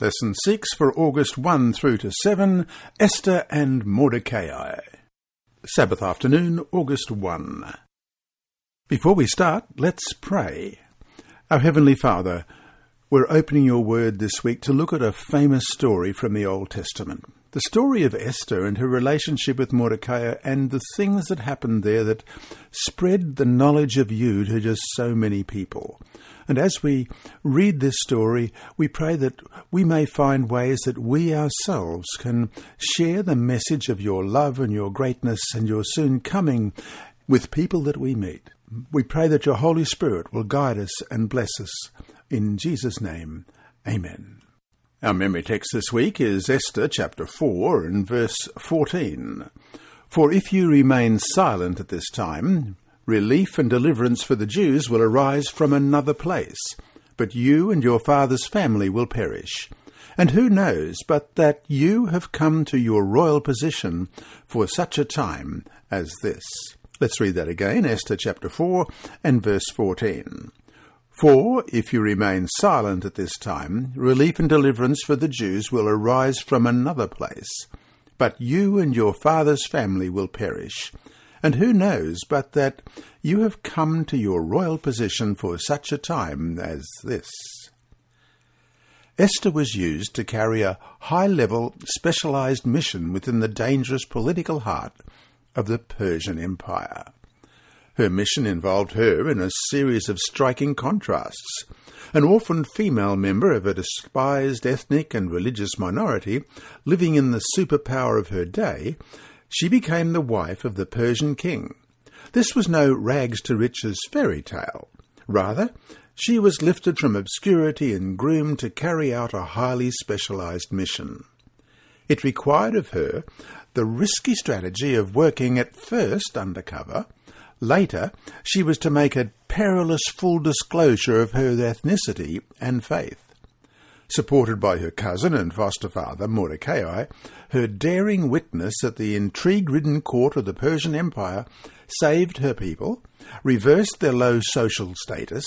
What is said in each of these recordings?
Lesson 6 for August 1 through to 7 Esther and Mordecai. Sabbath afternoon, August 1. Before we start, let's pray. Our Heavenly Father, we're opening your word this week to look at a famous story from the Old Testament. The story of Esther and her relationship with Mordecai and the things that happened there that spread the knowledge of you to just so many people. And as we read this story, we pray that we may find ways that we ourselves can share the message of your love and your greatness and your soon coming with people that we meet. We pray that your Holy Spirit will guide us and bless us. In Jesus' name, amen. Our memory text this week is Esther chapter 4 and verse 14. For if you remain silent at this time, relief and deliverance for the Jews will arise from another place, but you and your father's family will perish. And who knows but that you have come to your royal position for such a time as this? Let's read that again, Esther chapter 4 and verse 14. For if you remain silent at this time, relief and deliverance for the Jews will arise from another place, but you and your father's family will perish. And who knows but that you have come to your royal position for such a time as this? Esther was used to carry a high level, specialized mission within the dangerous political heart of the Persian Empire. Her mission involved her in a series of striking contrasts. An orphaned female member of a despised ethnic and religious minority, living in the superpower of her day, she became the wife of the Persian king. This was no rags to riches fairy tale. Rather, she was lifted from obscurity and groomed to carry out a highly specialized mission. It required of her the risky strategy of working at first undercover Later, she was to make a perilous full disclosure of her ethnicity and faith. Supported by her cousin and foster father, Mordecai, her daring witness at the intrigue ridden court of the Persian Empire saved her people, reversed their low social status,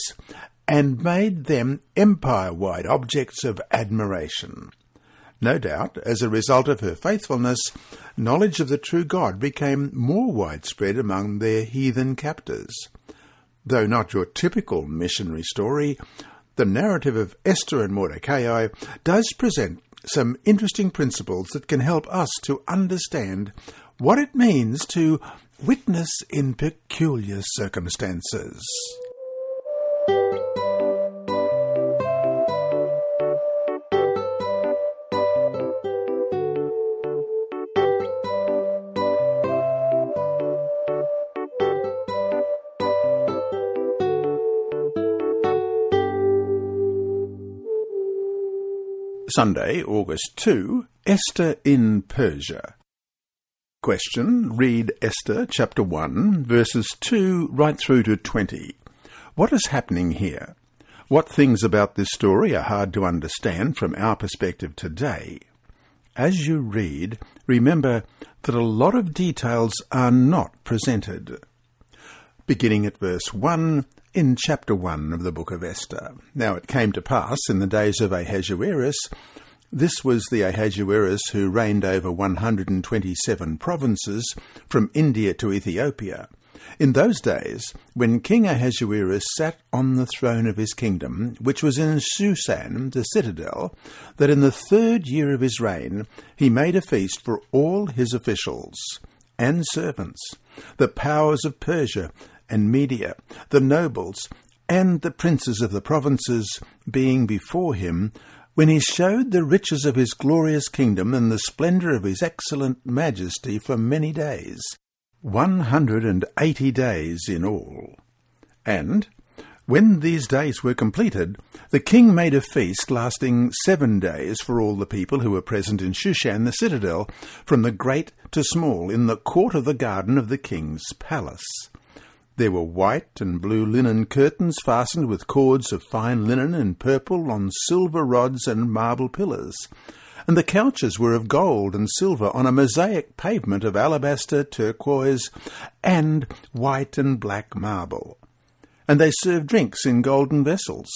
and made them empire wide objects of admiration. No doubt, as a result of her faithfulness, knowledge of the true God became more widespread among their heathen captors. Though not your typical missionary story, the narrative of Esther and Mordecai does present some interesting principles that can help us to understand what it means to witness in peculiar circumstances. Sunday, August 2, Esther in Persia. Question Read Esther chapter 1, verses 2 right through to 20. What is happening here? What things about this story are hard to understand from our perspective today? As you read, remember that a lot of details are not presented. Beginning at verse 1, in chapter 1 of the book of Esther. Now it came to pass in the days of Ahasuerus, this was the Ahasuerus who reigned over 127 provinces from India to Ethiopia. In those days, when King Ahasuerus sat on the throne of his kingdom, which was in Shushan, the citadel, that in the third year of his reign he made a feast for all his officials and servants, the powers of Persia and Media, the nobles, and the princes of the provinces being before him, when he showed the riches of his glorious kingdom and the splendour of his excellent majesty for many days, one hundred and eighty days in all. And, when these days were completed, the king made a feast lasting seven days for all the people who were present in Shushan the citadel, from the great to small, in the court of the garden of the king's palace. There were white and blue linen curtains fastened with cords of fine linen and purple on silver rods and marble pillars. And the couches were of gold and silver on a mosaic pavement of alabaster, turquoise, and white and black marble. And they served drinks in golden vessels.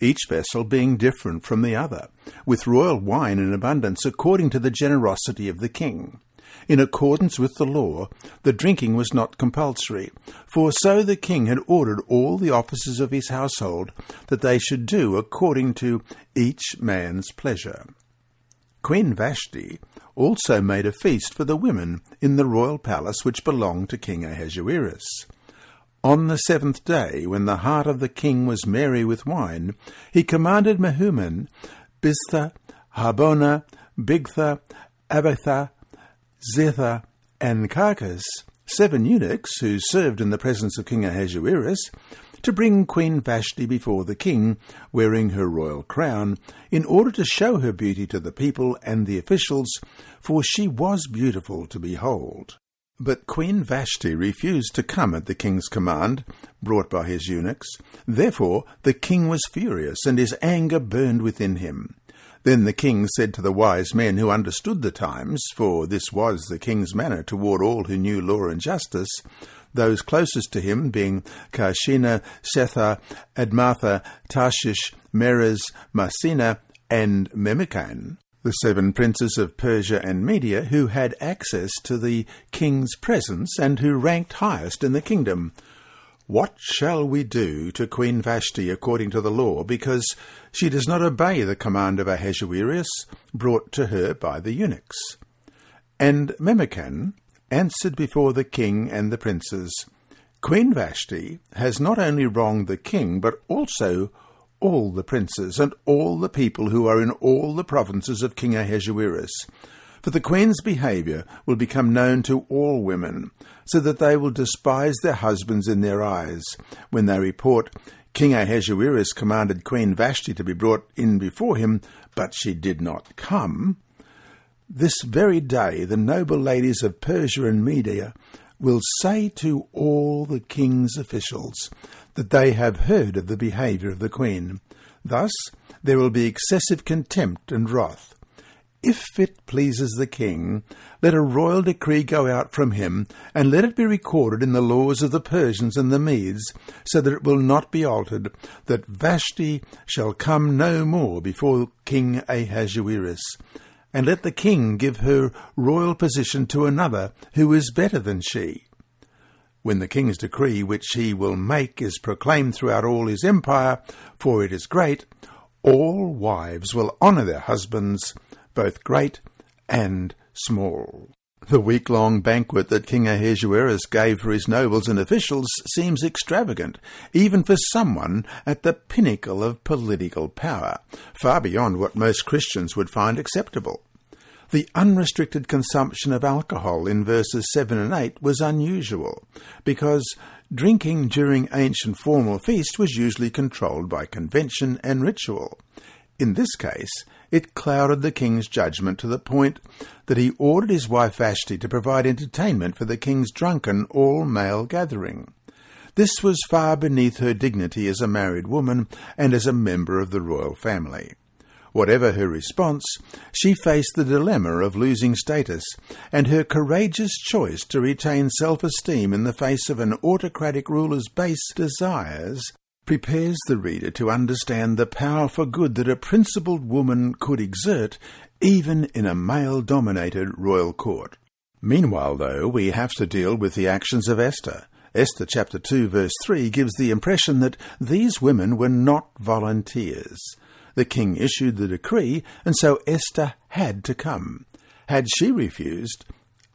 each vessel being different from the other, with royal wine in abundance according to the generosity of the king. In accordance with the law, the drinking was not compulsory, for so the king had ordered all the officers of his household that they should do according to each man's pleasure. Queen Vashti also made a feast for the women in the royal palace which belonged to King Ahasuerus. On the seventh day, when the heart of the king was merry with wine, he commanded Mehuman, Biztha, Harbona, Bigtha, Abagtha, Zethar, and Carkas, seven eunuchs who served in the presence of King Ahasuerus, to bring Queen Vashti before the king, wearing her royal crown, in order to show her beauty to the people and the officials, for she was beautiful to behold. But Queen Vashti refused to come at the king's command, brought by his eunuchs. Therefore the king was furious, and his anger burned within him. Then the king said to the wise men who understood the times, for this was the king's manner toward all who knew law and justice, those closest to him being Carshena, Shethar, Admatha, Tarshish, Meres, Marsena, and Memucan, the seven princes of Persia and Media who had access to the king's presence and who ranked highest in the kingdom. What shall we do to Queen Vashti according to the law, because she does not obey the command of Ahasuerus brought to her by the eunuchs? And Memucan answered before the king and the princes, Queen Vashti has not only wronged the king, but also all the princes and all the people who are in all the provinces of King Ahasuerus. For the queen's behaviour will become known to all women, so that they will despise their husbands in their eyes, when they report, King Ahasuerus commanded Queen Vashti to be brought in before him, but she did not come. This very day the noble ladies of Persia and Media will say to all the king's officials that they have heard of the behaviour of the queen. Thus there will be excessive contempt and wrath. If it pleases the king, let a royal decree go out from him, and let it be recorded in the laws of the Persians and the Medes, so that it will not be altered, that Vashti shall come no more before King Ahasuerus. And let the king give her royal position to another who is better than she. When the king's decree which he will make is proclaimed throughout all his empire, for it is great, all wives will honour their husbands, both great and small. The week long banquet that King Ahasuerus gave for his nobles and officials seems extravagant, even for someone at the pinnacle of political power, far beyond what most Christians would find acceptable. The unrestricted consumption of alcohol in verses 7 and 8 was unusual, because drinking during ancient formal feasts was usually controlled by convention and ritual. In this case, it clouded the king's judgment to the point that he ordered his wife Vashti to provide entertainment for the king's drunken all-male gathering. This was far beneath her dignity as a married woman and as a member of the royal family. Whatever her response, she faced the dilemma of losing status, and her courageous choice to retain self-esteem in the face of an autocratic ruler's base desires prepares the reader to understand the power for good that a principled woman could exert even in a male-dominated royal court. Meanwhile, though, we have to deal with the actions of Esther. Esther chapter 2 verse 3 gives the impression that these women were not volunteers. The king issued the decree, and so Esther had to come. Had she refused,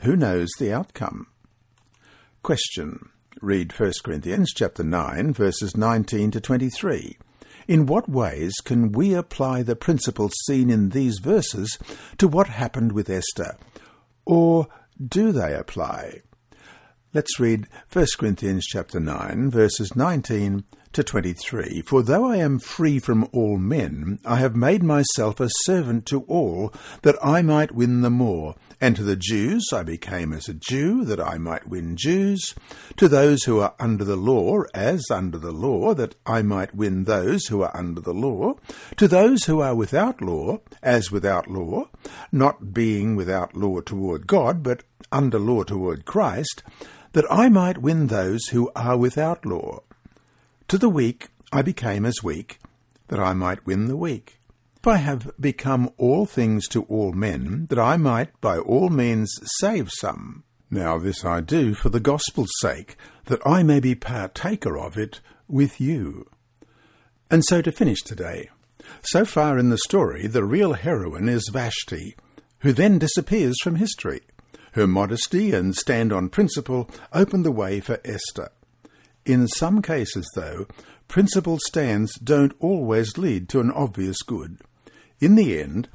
who knows the outcome? Question read 1 Corinthians chapter 9 verses 19 to 23. In what ways can we apply the principles seen in these verses to what happened with Esther? Or do they apply? Let's read 1 Corinthians chapter 9 verses 19 to 23. For though I am free from all men, I have made myself a servant to all, that I might win the more. And to the Jews I became as a Jew, that I might win Jews. To those who are under the law, as under the law, that I might win those who are under the law. To those who are without law, as without law, not being without law toward God, but under law toward Christ, that I might win those who are without law. To the weak I became as weak, that I might win the weak. If I have become all things to all men, that I might by all means save some. Now this I do for the gospel's sake, that I may be partaker of it with you. And so to finish today. So far in the story, the real heroine is Vashti, who then disappears from history. Her modesty and stand on principle open the way for Esther. In some cases, though, principled stands don't always lead to an obvious good. In the end,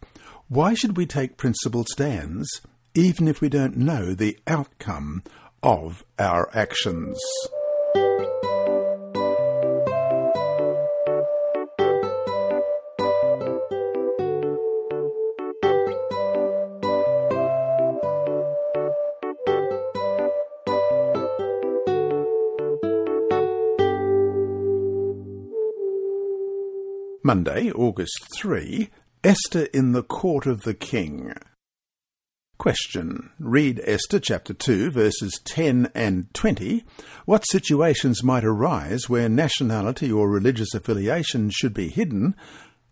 why should we take principled stands even if we don't know the outcome of our actions? Monday, August 3, Esther in the court of the king. Question. Read Esther chapter 2, verses 10 and 20. What situations might arise where nationality or religious affiliation should be hidden,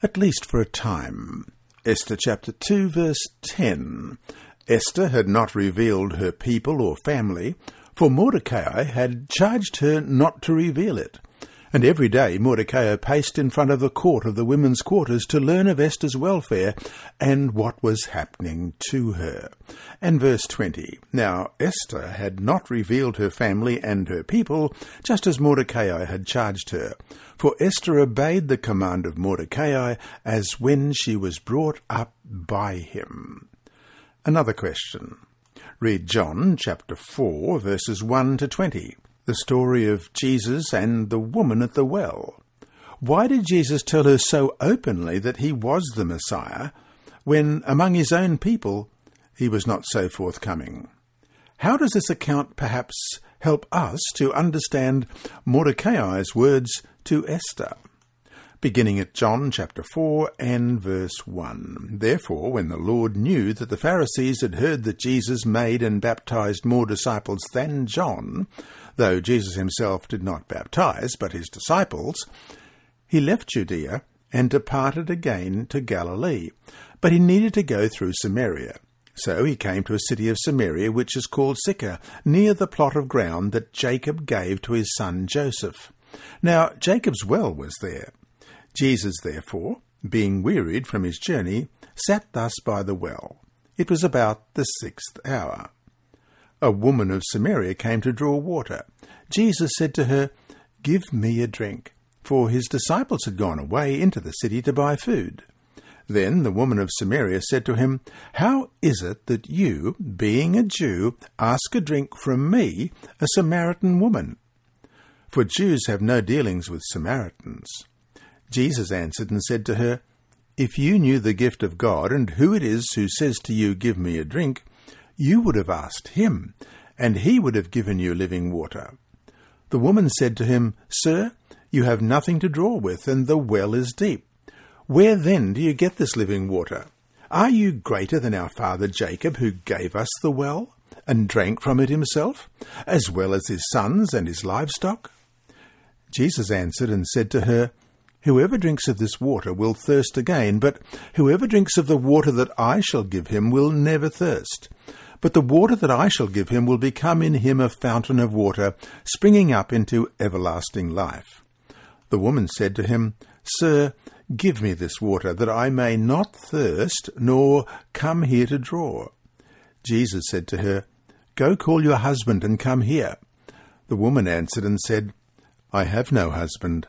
at least for a time? Esther chapter 2, verse 10. Esther had not revealed her people or family, for Mordecai had charged her not to reveal it. And every day Mordecai paced in front of the court of the women's quarters to learn of Esther's welfare and what was happening to her. And verse 20 Now Esther had not revealed her family and her people, just as Mordecai had charged her. For Esther obeyed the command of Mordecai as when she was brought up by him. Another question. Read John chapter 4, verses 1 to 20 the story of Jesus and the woman at the well. Why did Jesus tell her so openly that he was the Messiah when among his own people he was not so forthcoming? How does this account perhaps help us to understand Mordecai's words to Esther? beginning at John chapter 4 and verse 1. Therefore, when the Lord knew that the Pharisees had heard that Jesus made and baptized more disciples than John, though Jesus himself did not baptize, but his disciples, he left Judea and departed again to Galilee. But he needed to go through Samaria. So he came to a city of Samaria which is called Sychar, near the plot of ground that Jacob gave to his son Joseph. Now Jacob's well was there. Jesus, therefore, being wearied from his journey, sat thus by the well. It was about the sixth hour a woman of Samaria came to draw water. Jesus said to her, Give me a drink, for his disciples had gone away into the city to buy food. Then the woman of Samaria said to him, How is it that you, being a Jew, ask a drink from me, a Samaritan woman? For Jews have no dealings with Samaritans. Jesus answered and said to her, If you knew the gift of God, and who it is who says to you, Give me a drink, you would have asked him, and he would have given you living water. The woman said to him, Sir, you have nothing to draw with, and the well is deep. Where then do you get this living water? Are you greater than our father Jacob, who gave us the well, and drank from it himself, as well as his sons and his livestock? Jesus answered and said to her, Whoever drinks of this water will thirst again, but whoever drinks of the water that I shall give him will never thirst. But the water that I shall give him will become in him a fountain of water, springing up into everlasting life. The woman said to him, Sir, give me this water, that I may not thirst, nor come here to draw. Jesus said to her, Go call your husband and come here. The woman answered and said, I have no husband.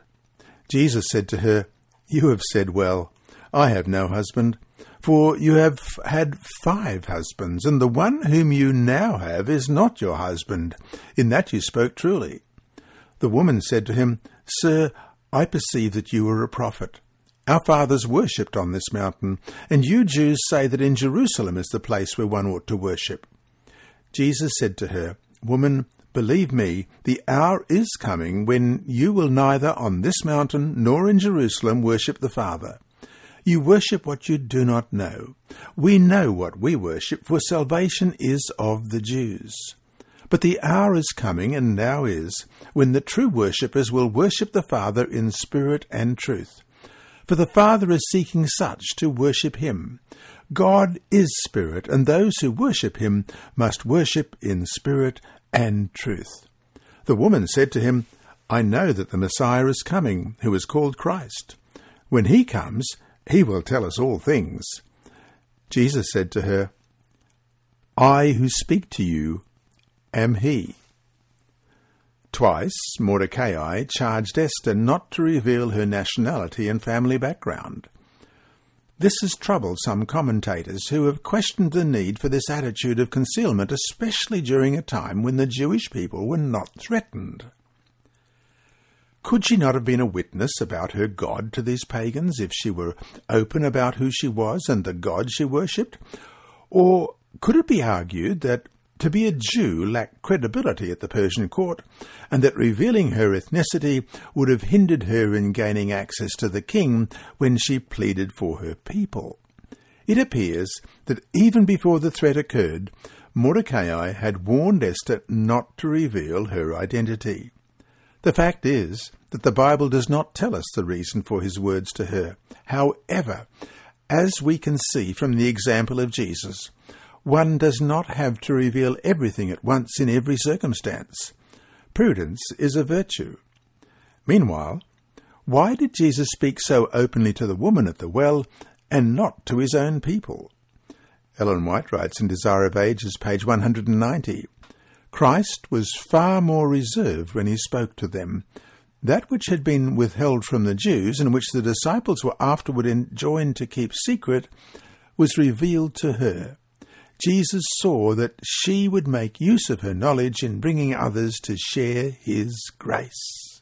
Jesus said to her, You have said well, I have no husband. For you have had five husbands, and the one whom you now have is not your husband. In that you spoke truly. The woman said to him, Sir, I perceive that you are a prophet. Our fathers worshipped on this mountain, and you Jews say that in Jerusalem is the place where one ought to worship. Jesus said to her, Woman, believe me, the hour is coming when you will neither on this mountain nor in Jerusalem worship the Father. You worship what you do not know. We know what we worship, for salvation is of the Jews. But the hour is coming, and now is, when the true worshippers will worship the Father in spirit and truth. for the Father is seeking such to worship him. God is spirit, and those who worship him must worship in spirit and truth. The woman said to him, I know that the Messiah is coming, who is called Christ. When he comes, he will tell us all things. Jesus said to her, I who speak to you am he. Twice Mordecai charged Esther not to reveal her nationality and family background. This has troubled some commentators who have questioned the need for this attitude of concealment, especially during a time when the Jewish people were not threatened. Could she not have been a witness about her God to these pagans if she were open about who she was and the God she worshipped? Or could it be argued that to be a Jew lacked credibility at the Persian court, and that revealing her ethnicity would have hindered her in gaining access to the king when she pleaded for her people. It appears that even before the threat occurred, Mordecai had warned Esther not to reveal her identity. The fact is that the Bible does not tell us the reason for his words to her. However, as we can see from the example of Jesus, one does not have to reveal everything at once in every circumstance. Prudence is a virtue. Meanwhile, why did Jesus speak so openly to the woman at the well and not to his own people? Ellen White writes in Desire of Ages, page 190 Christ was far more reserved when he spoke to them. That which had been withheld from the Jews, and which the disciples were afterward enjoined to keep secret, was revealed to her. Jesus saw that she would make use of her knowledge in bringing others to share his grace.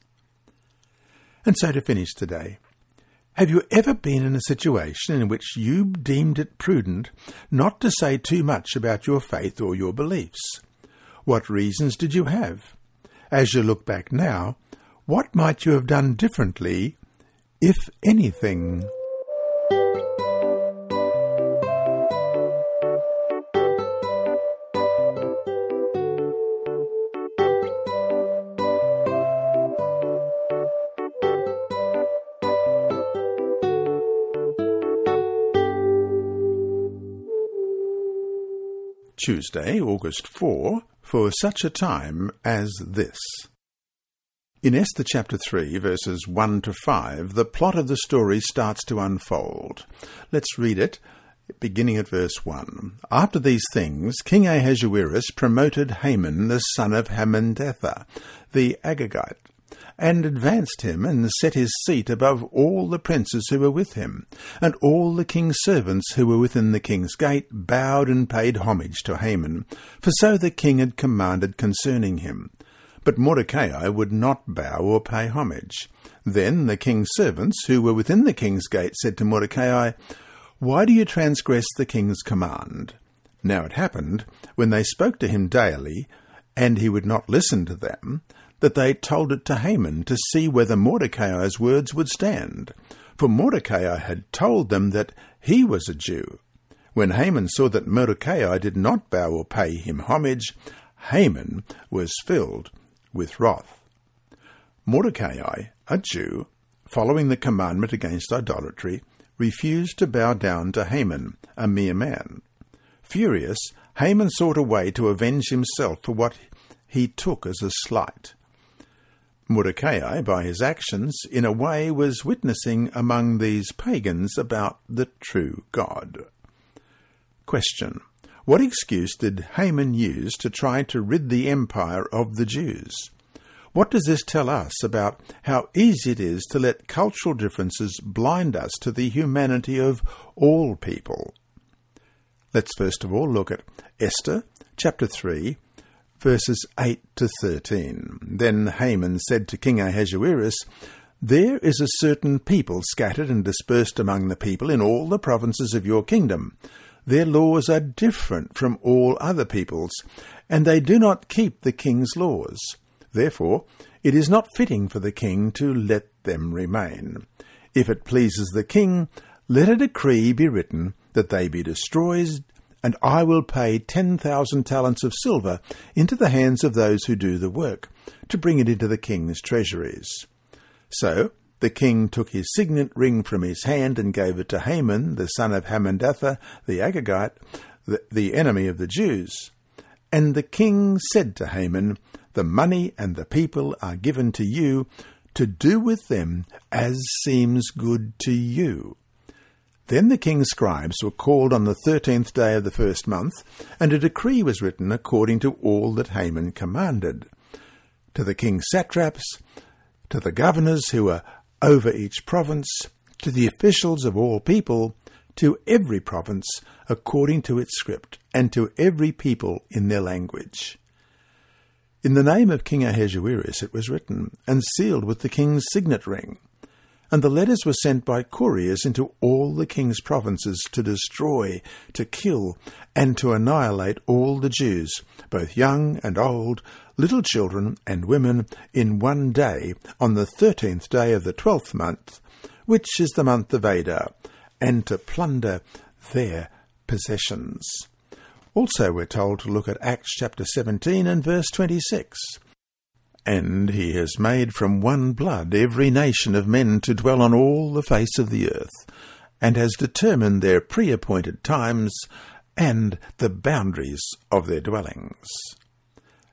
And so to finish today, have you ever been in a situation in which you deemed it prudent not to say too much about your faith or your beliefs? What reasons did you have? As you look back now, what might you have done differently, if anything? Tuesday, August 4, for such a time as this. In Esther chapter 3, verses 1 to 5, the plot of the story starts to unfold. Let's read it, beginning at verse 1. After these things, King Ahasuerus promoted Haman, the son of Hammedatha, the Agagite, and advanced him, and set his seat above all the princes who were with him. And all the king's servants who were within the king's gate bowed and paid homage to Haman, for so the king had commanded concerning him. But Mordecai would not bow or pay homage. Then the king's servants, who were within the king's gate, said to Mordecai, Why do you transgress the king's command? Now it happened, when they spoke to him daily, and he would not listen to them, that they told it to Haman to see whether Mordecai's words would stand. For Mordecai had told them that he was a Jew. When Haman saw that Mordecai did not bow or pay him homage, Haman was filled with wrath. Mordecai, a Jew, following the commandment against idolatry, refused to bow down to Haman, a mere man. Furious, Haman sought a way to avenge himself for what he took as a slight. Mordecai, by his actions, in a way was witnessing among these pagans about the true God. Question. What excuse did Haman use to try to rid the empire of the Jews? What does this tell us about how easy it is to let cultural differences blind us to the humanity of all people? Let's first of all look at Esther chapter 3 verses 8 to 13. Then Haman said to King Ahasuerus, There is a certain people scattered and dispersed among the people in all the provinces of your kingdom. Their laws are different from all other peoples, and they do not keep the king's laws. Therefore, it is not fitting for the king to let them remain. If it pleases the king, let a decree be written that they be destroyed and I will pay ten thousand talents of silver into the hands of those who do the work, to bring it into the king's treasuries. So the king took his signet ring from his hand and gave it to Haman, the son of Hammedatha the Agagite, the, the enemy of the Jews. And the king said to Haman, The money and the people are given to you to do with them as seems good to you. Then the king's scribes were called on the thirteenth day of the first month, and a decree was written according to all that Haman commanded. To the king's satraps, to the governors who were over each province, to the officials of all people, to every province according to its script, and to every people in their language. In the name of King Ahasuerus it was written, and sealed with the king's signet ring. And the letters were sent by couriers into all the king's provinces to destroy, to kill, and to annihilate all the Jews, both young and old, little children and women, in one day, on the thirteenth day of the twelfth month, which is the month of Adar, and to plunder their possessions. Also, we're told to look at Acts chapter 17 and verse 26. And he has made from one blood every nation of men to dwell on all the face of the earth, and has determined their pre appointed times and the boundaries of their dwellings.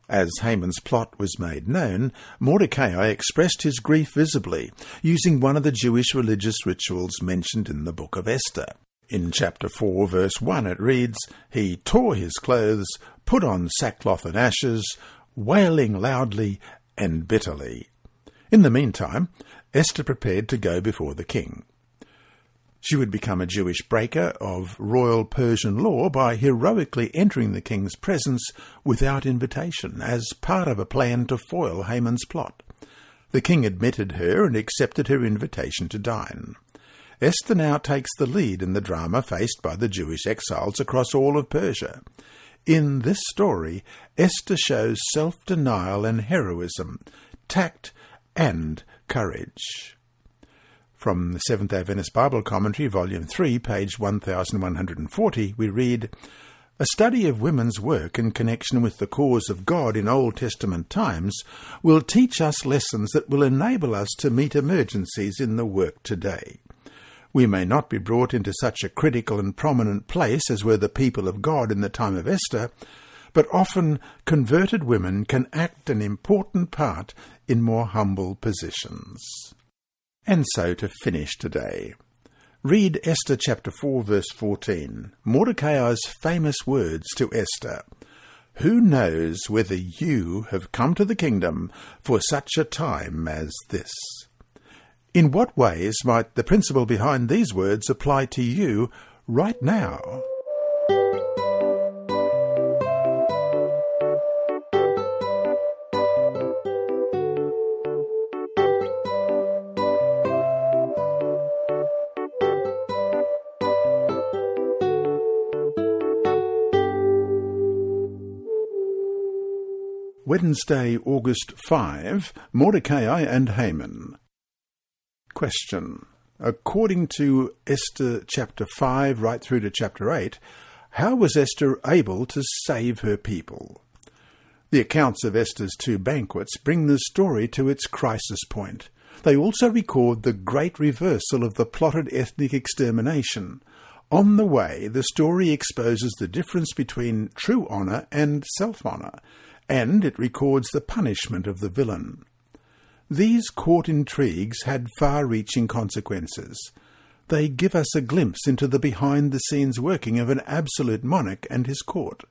As Haman's plot was made known, Mordecai expressed his grief visibly, using one of the Jewish religious rituals mentioned in the book of Esther. In chapter 4, verse 1, it reads, He tore his clothes, put on sackcloth and ashes, wailing loudly and bitterly. In the meantime, Esther prepared to go before the king. She would become a Jewish breaker of royal Persian law by heroically entering the king's presence without invitation, as part of a plan to foil Haman's plot. The king admitted her and accepted her invitation to dine. Esther now takes the lead in the drama faced by the Jewish exiles across all of Persia. In this story, Esther shows self denial and heroism, tact and courage. From the Seventh day Adventist Bible Commentary, Volume 3, page 1140, we read A study of women's work in connection with the cause of God in Old Testament times will teach us lessons that will enable us to meet emergencies in the work today. We may not be brought into such a critical and prominent place as were the people of God in the time of Esther, but often converted women can act an important part in more humble positions. And so to finish today. Read Esther chapter 4 verse 14, Mordecai's famous words to Esther. Who knows whether you have come to the kingdom for such a time as this? In what ways might the principle behind these words apply to you right now? Wednesday, August 5, Mordecai and Haman. Question. According to Esther chapter 5 right through to chapter 8, how was Esther able to save her people? The accounts of Esther's two banquets bring the story to its crisis point. They also record the great reversal of the plotted ethnic extermination. On the way, the story exposes the difference between true honour and self honour, and it records the punishment of the villain. These court intrigues had far reaching consequences. They give us a glimpse into the behind the scenes working of an absolute monarch and his court.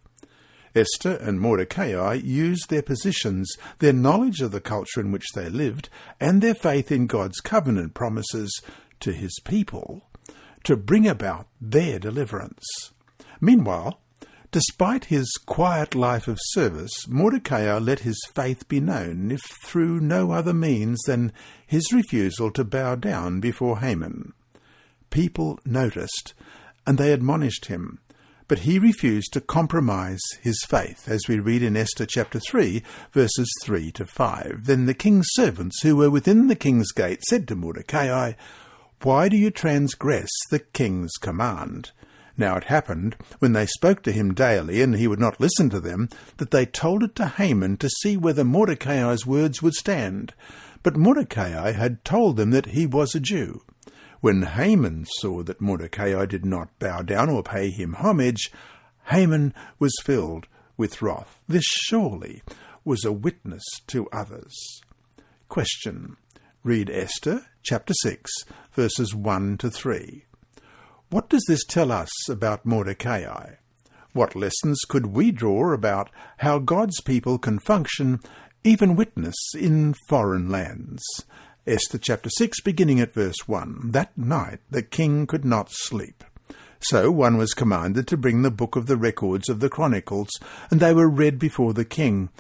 Esther and Mordecai used their positions, their knowledge of the culture in which they lived, and their faith in God's covenant promises to his people to bring about their deliverance. Meanwhile, Despite his quiet life of service, Mordecai let his faith be known, if through no other means than his refusal to bow down before Haman. People noticed, and they admonished him, but he refused to compromise his faith, as we read in Esther chapter 3, verses 3 to 5. Then the king's servants, who were within the king's gate, said to Mordecai, Why do you transgress the king's command? Now it happened, when they spoke to him daily, and he would not listen to them, that they told it to Haman to see whether Mordecai's words would stand. But Mordecai had told them that he was a Jew. When Haman saw that Mordecai did not bow down or pay him homage, Haman was filled with wrath. This surely was a witness to others. Question. Read Esther chapter 6, verses 1 to 3. What does this tell us about Mordecai? What lessons could we draw about how God's people can function, even witness, in foreign lands? Esther chapter 6, beginning at verse 1. That night the king could not sleep. So one was commanded to bring the book of the records of the Chronicles, and they were read before the king.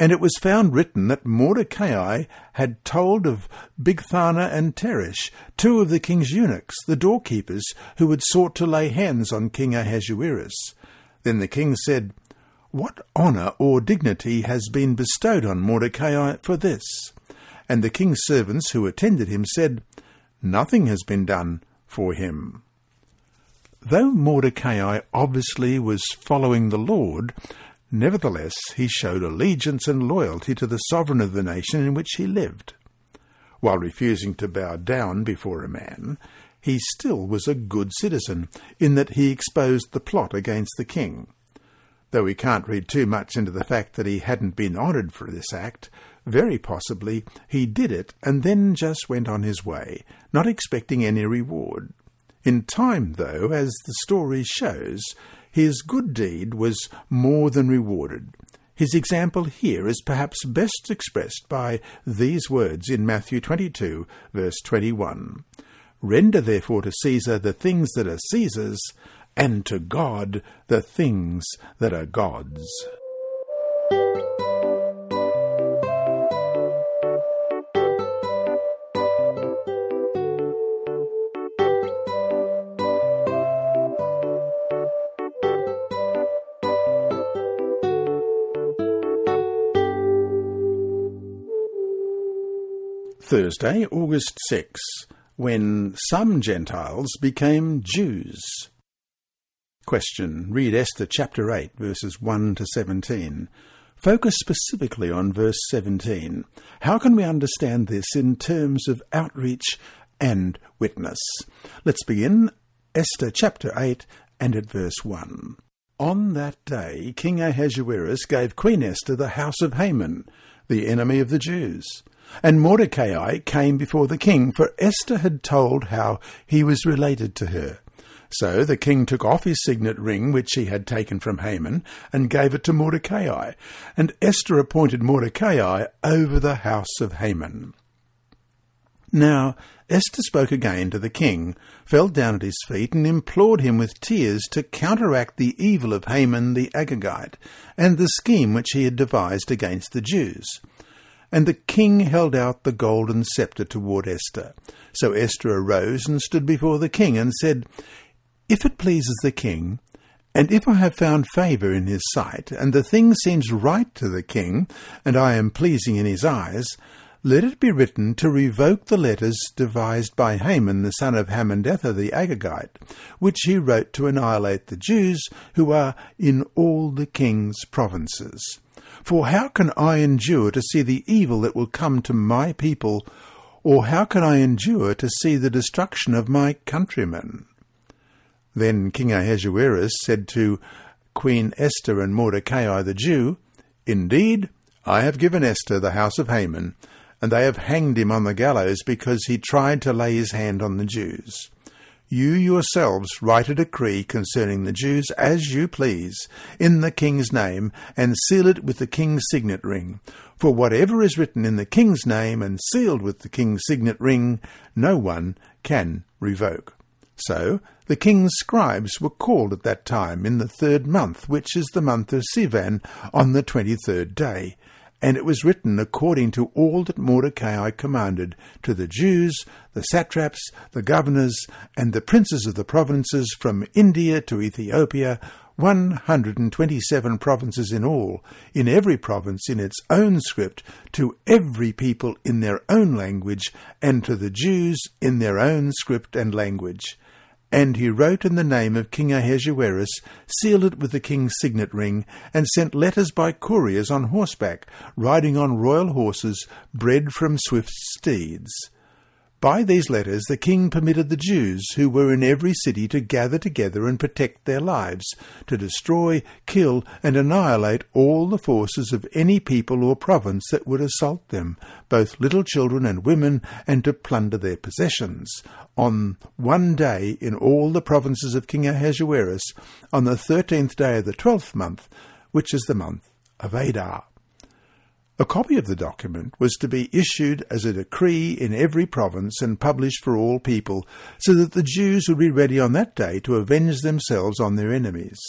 And it was found written that Mordecai had told of Bigthana and Teresh, two of the king's eunuchs, the doorkeepers, who had sought to lay hands on King Ahasuerus. Then the king said, What honour or dignity has been bestowed on Mordecai for this? And the king's servants who attended him said, Nothing has been done for him. Though Mordecai obviously was following the Lord, Nevertheless, he showed allegiance and loyalty to the sovereign of the nation in which he lived. While refusing to bow down before a man, he still was a good citizen, in that he exposed the plot against the king. Though we can't read too much into the fact that he hadn't been honoured for this act, very possibly he did it and then just went on his way, not expecting any reward. In time, though, as the story shows, his good deed was more than rewarded. His example here is perhaps best expressed by these words in Matthew 22, verse 21. Render therefore to Caesar the things that are Caesar's, and to God the things that are God's. Thursday, August 6, when some Gentiles became Jews. Question. Read Esther chapter 8, verses 1 to 17. Focus specifically on verse 17. How can we understand this in terms of outreach and witness? Let's begin Esther chapter 8 and at verse 1. On that day, King Ahasuerus gave Queen Esther the house of Haman, the enemy of the Jews. And Mordecai came before the king, for Esther had told how he was related to her. So the king took off his signet ring, which he had taken from Haman, and gave it to Mordecai. And Esther appointed Mordecai over the house of Haman. Now Esther spoke again to the king, fell down at his feet, and implored him with tears to counteract the evil of Haman the Agagite, and the scheme which he had devised against the Jews. And the king held out the golden sceptre toward Esther. So Esther arose and stood before the king and said, If it pleases the king, and if I have found favour in his sight, and the thing seems right to the king, and I am pleasing in his eyes, let it be written to revoke the letters devised by Haman the son of Hammedatha the Agagite, which he wrote to annihilate the Jews who are in all the king's provinces. For how can I endure to see the evil that will come to my people, or how can I endure to see the destruction of my countrymen? Then King Ahasuerus said to Queen Esther and Mordecai the Jew, Indeed, I have given Esther the house of Haman, and they have hanged him on the gallows because he tried to lay his hand on the Jews. You yourselves write a decree concerning the Jews as you please, in the king's name, and seal it with the king's signet ring. For whatever is written in the king's name and sealed with the king's signet ring, no one can revoke. So the king's scribes were called at that time in the third month, which is the month of Sivan, on the twenty third day and it was written according to all that Mordecai commanded to the Jews, the satraps, the governors, and the princes of the provinces from India to Ethiopia, 127 provinces in all, in every province in its own script, to every people in their own language, and to the Jews in their own script and language. And he wrote in the name of King Ahasuerus, sealed it with the king's signet ring, and sent letters by couriers on horseback, riding on royal horses, bred from swift steeds. By these letters the king permitted the Jews who were in every city to gather together and protect their lives, to destroy, kill, and annihilate all the forces of any people or province that would assault them, both little children and women, and to plunder their possessions. On one day in all the provinces of King Ahasuerus, on the thirteenth day of the twelfth month, which is the month of Adar. A copy of the document was to be issued as a decree in every province and published for all people, so that the Jews would be ready on that day to avenge themselves on their enemies.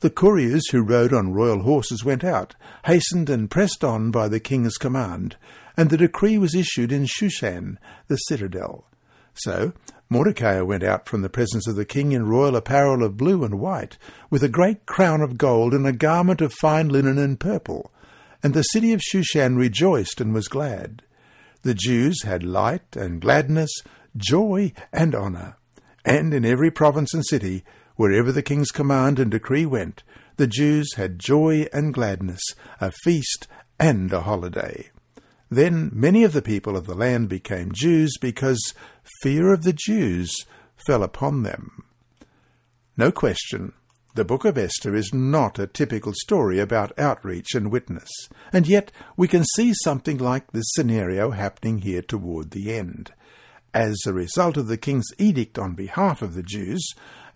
The couriers who rode on royal horses went out, hastened and pressed on by the king's command, and the decree was issued in Shushan, the citadel. So Mordecai went out from the presence of the king in royal apparel of blue and white, with a great crown of gold and a garment of fine linen and purple and the city of Shushan rejoiced and was glad. The Jews had light and gladness, joy and honour. And in every province and city, wherever the king's command and decree went, the Jews had joy and gladness, a feast and a holiday. Then many of the people of the land became Jews because fear of the Jews fell upon them. No question, the book of Esther is not a typical story about outreach and witness, and yet we can see something like this scenario happening here toward the end. As a result of the king's edict on behalf of the Jews,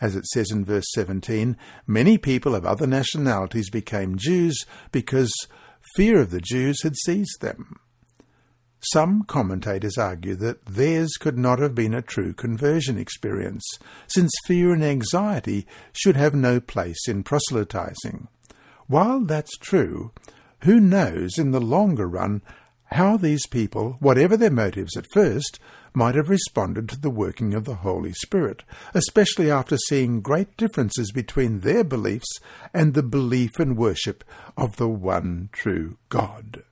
as it says in verse 17, many people of other nationalities became Jews because fear of the Jews had seized them. Some commentators argue that theirs could not have been a true conversion experience, since fear and anxiety should have no place in proselytizing. While that's true, who knows in the longer run how these people, whatever their motives at first, might have responded to the working of the Holy Spirit, especially after seeing great differences between their beliefs and the belief and worship of the one true God.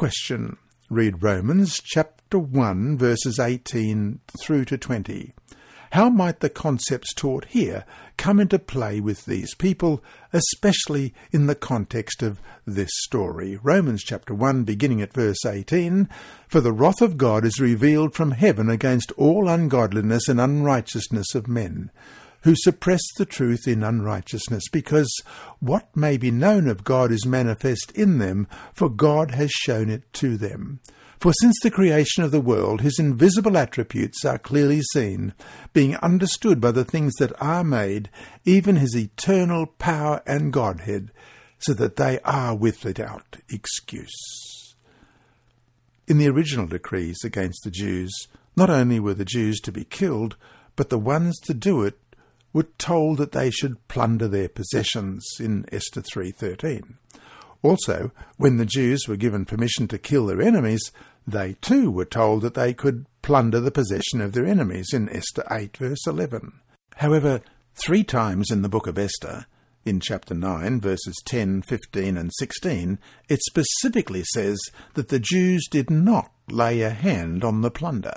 Question. Read Romans chapter 1 verses 18 through to 20. How might the concepts taught here come into play with these people, especially in the context of this story? Romans chapter 1, beginning at verse 18 For the wrath of God is revealed from heaven against all ungodliness and unrighteousness of men who suppress the truth in unrighteousness, because what may be known of God is manifest in them, for God has shown it to them. For since the creation of the world, his invisible attributes are clearly seen, being understood by the things that are made, even his eternal power and Godhead, so that they are without excuse. In the original decrees against the Jews, not only were the Jews to be killed, but the ones to do it were told that they should plunder their possessions in Esther 3:13. Also, when the Jews were given permission to kill their enemies, they too were told that they could plunder the possession of their enemies in Esther 8 verse 11. However, three times in the book of Esther, in chapter 9 verses 10, 15 and 16, it specifically says that the Jews did not lay a hand on the plunder.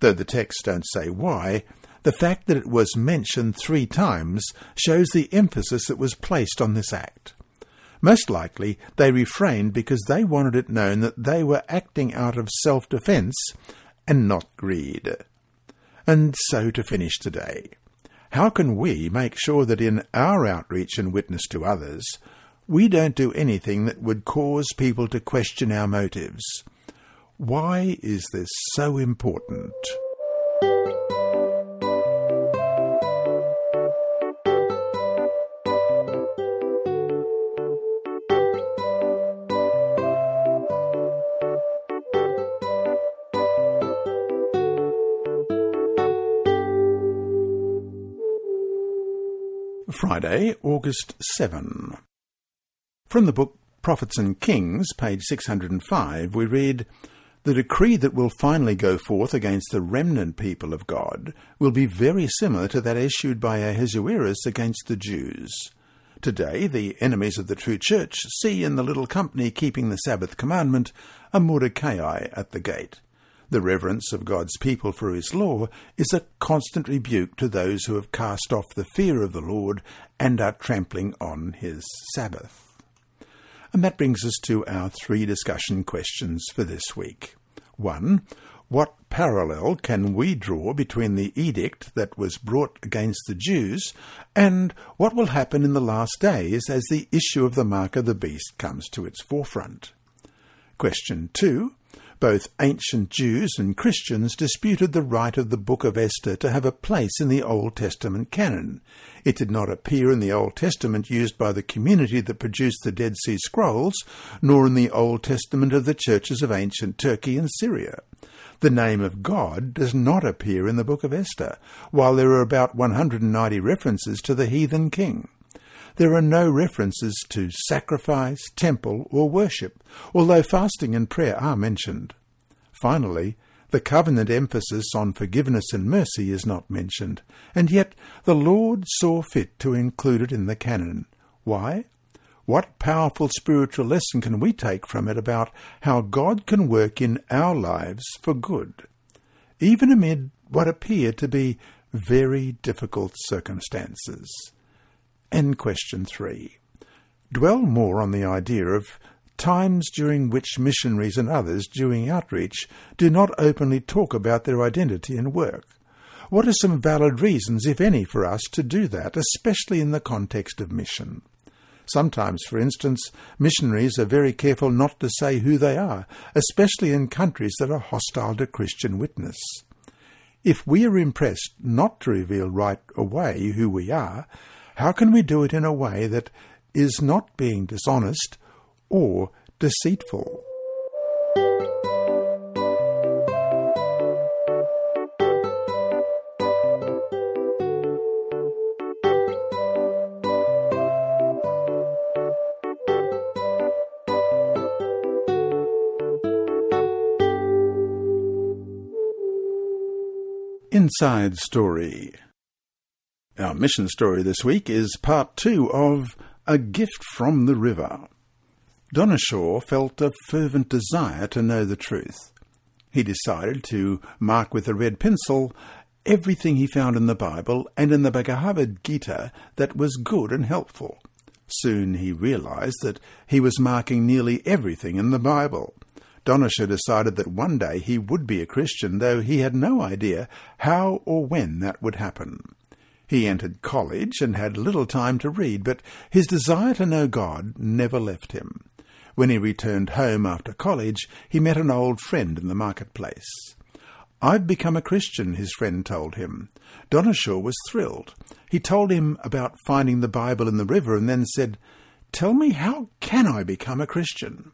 Though the texts don't say why, the fact that it was mentioned three times shows the emphasis that was placed on this act. Most likely, they refrained because they wanted it known that they were acting out of self defence and not greed. And so to finish today. How can we make sure that in our outreach and witness to others, we don't do anything that would cause people to question our motives? Why is this so important? Friday, August 7. From the book Prophets and Kings, page 605, we read, The decree that will finally go forth against the remnant people of God will be very similar to that issued by Ahasuerus against the Jews. Today, the enemies of the true church see in the little company keeping the Sabbath commandment a Mordecai at the gate. The reverence of God's people for his law is a constant rebuke to those who have cast off the fear of the Lord and are trampling on his Sabbath. And that brings us to our three discussion questions for this week. 1. What parallel can we draw between the edict that was brought against the Jews and what will happen in the last days as the issue of the mark of the beast comes to its forefront? Question 2. Both ancient Jews and Christians disputed the right of the Book of Esther to have a place in the Old Testament canon. It did not appear in the Old Testament used by the community that produced the Dead Sea Scrolls, nor in the Old Testament of the churches of ancient Turkey and Syria. The name of God does not appear in the Book of Esther, while there are about 190 references to the heathen king. There are no references to sacrifice, temple, or worship, although fasting and prayer are mentioned. Finally, the covenant emphasis on forgiveness and mercy is not mentioned, and yet the Lord saw fit to include it in the canon. Why? What powerful spiritual lesson can we take from it about how God can work in our lives for good, even amid what appear to be very difficult circumstances? And question three. Dwell more on the idea of times during which missionaries and others doing outreach do not openly talk about their identity and work. What are some valid reasons, if any, for us to do that, especially in the context of mission? Sometimes, for instance, missionaries are very careful not to say who they are, especially in countries that are hostile to Christian witness. If we are impressed not to reveal right away who we are, how can we do it in a way that is not being dishonest or deceitful? Inside Story our mission story this week is part two of A Gift from the River. Donishaw felt a fervent desire to know the truth. He decided to mark with a red pencil everything he found in the Bible and in the Bhagavad Gita that was good and helpful. Soon he realized that he was marking nearly everything in the Bible. Donishaw decided that one day he would be a Christian, though he had no idea how or when that would happen. He entered college and had little time to read, but his desire to know God never left him. When he returned home after college, he met an old friend in the marketplace. I've become a Christian, his friend told him. Donishaw was thrilled. He told him about finding the Bible in the river and then said, Tell me, how can I become a Christian?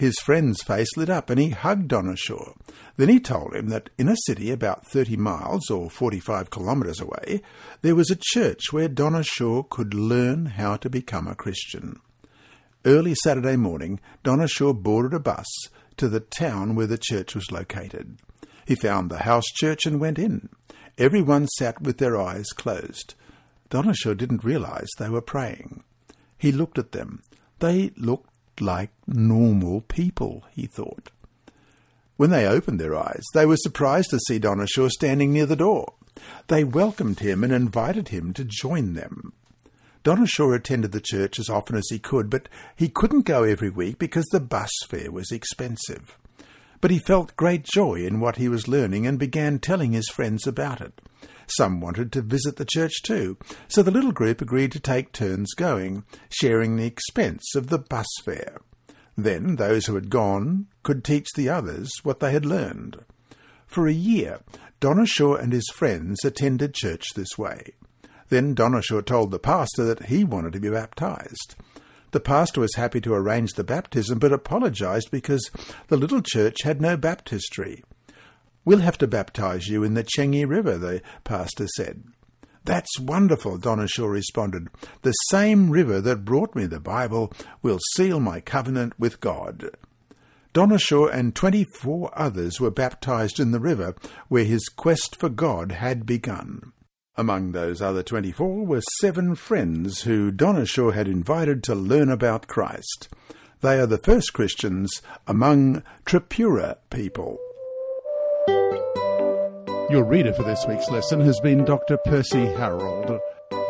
His friend's face lit up, and he hugged Donishaw. Then he told him that in a city about thirty miles or forty-five kilometres away, there was a church where Donishaw could learn how to become a Christian. Early Saturday morning, Donishaw boarded a bus to the town where the church was located. He found the house church and went in. Everyone sat with their eyes closed. Donishaw didn't realize they were praying. He looked at them. They looked like normal people, he thought. When they opened their eyes, they were surprised to see Donishaw standing near the door. They welcomed him and invited him to join them. Donishaw attended the church as often as he could, but he couldn't go every week because the bus fare was expensive. But he felt great joy in what he was learning and began telling his friends about it. Some wanted to visit the church too, so the little group agreed to take turns going, sharing the expense of the bus fare. Then those who had gone could teach the others what they had learned. For a year, Donishaw and his friends attended church this way. Then Donishaw told the pastor that he wanted to be baptized. The pastor was happy to arrange the baptism, but apologized because the little church had no baptistry. We'll have to baptize you in the Chengi River, the pastor said. That's wonderful, Donishaw responded. The same river that brought me the Bible will seal my covenant with God. Donishaw and twenty-four others were baptized in the river where his quest for God had begun. Among those other twenty-four were seven friends who Donishaw had invited to learn about Christ. They are the first Christians among Tripura people. Your reader for this week's lesson has been Dr. Percy Harold.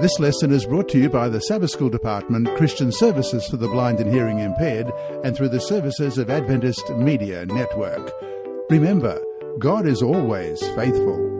This lesson is brought to you by the Sabbath School Department, Christian Services for the Blind and Hearing Impaired, and through the services of Adventist Media Network. Remember, God is always faithful.